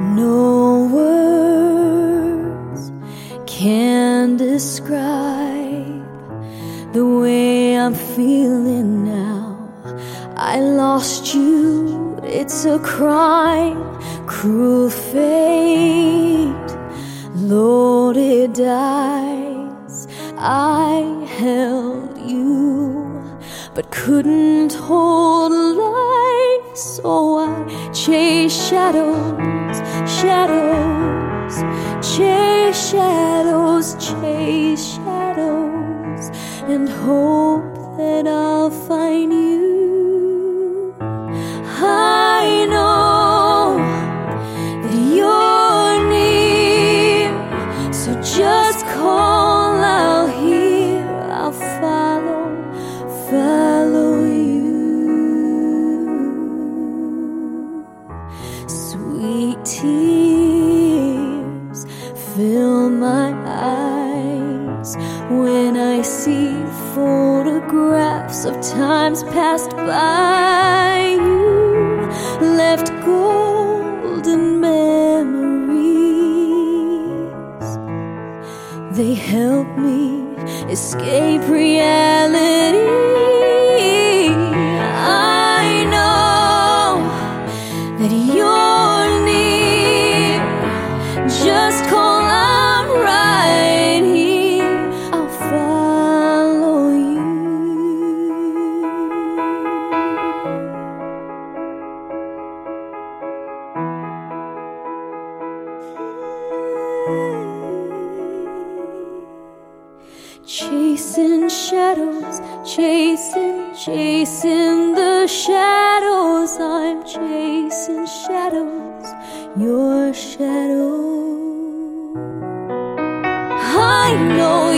No words can describe the way I'm feeling now. I lost you, it's a crime, cruel fate. Lord, it dies. I held you, but couldn't hold life, so I chase shadows, shadows, chase shadows, chase shadows, and hope that I'll find you. Fill my eyes when I see photographs of times passed by. You left golden memories. They help me escape reality. I know that you're Chasing shadows, chasing, chasing the shadows. I'm chasing shadows, your shadow. I know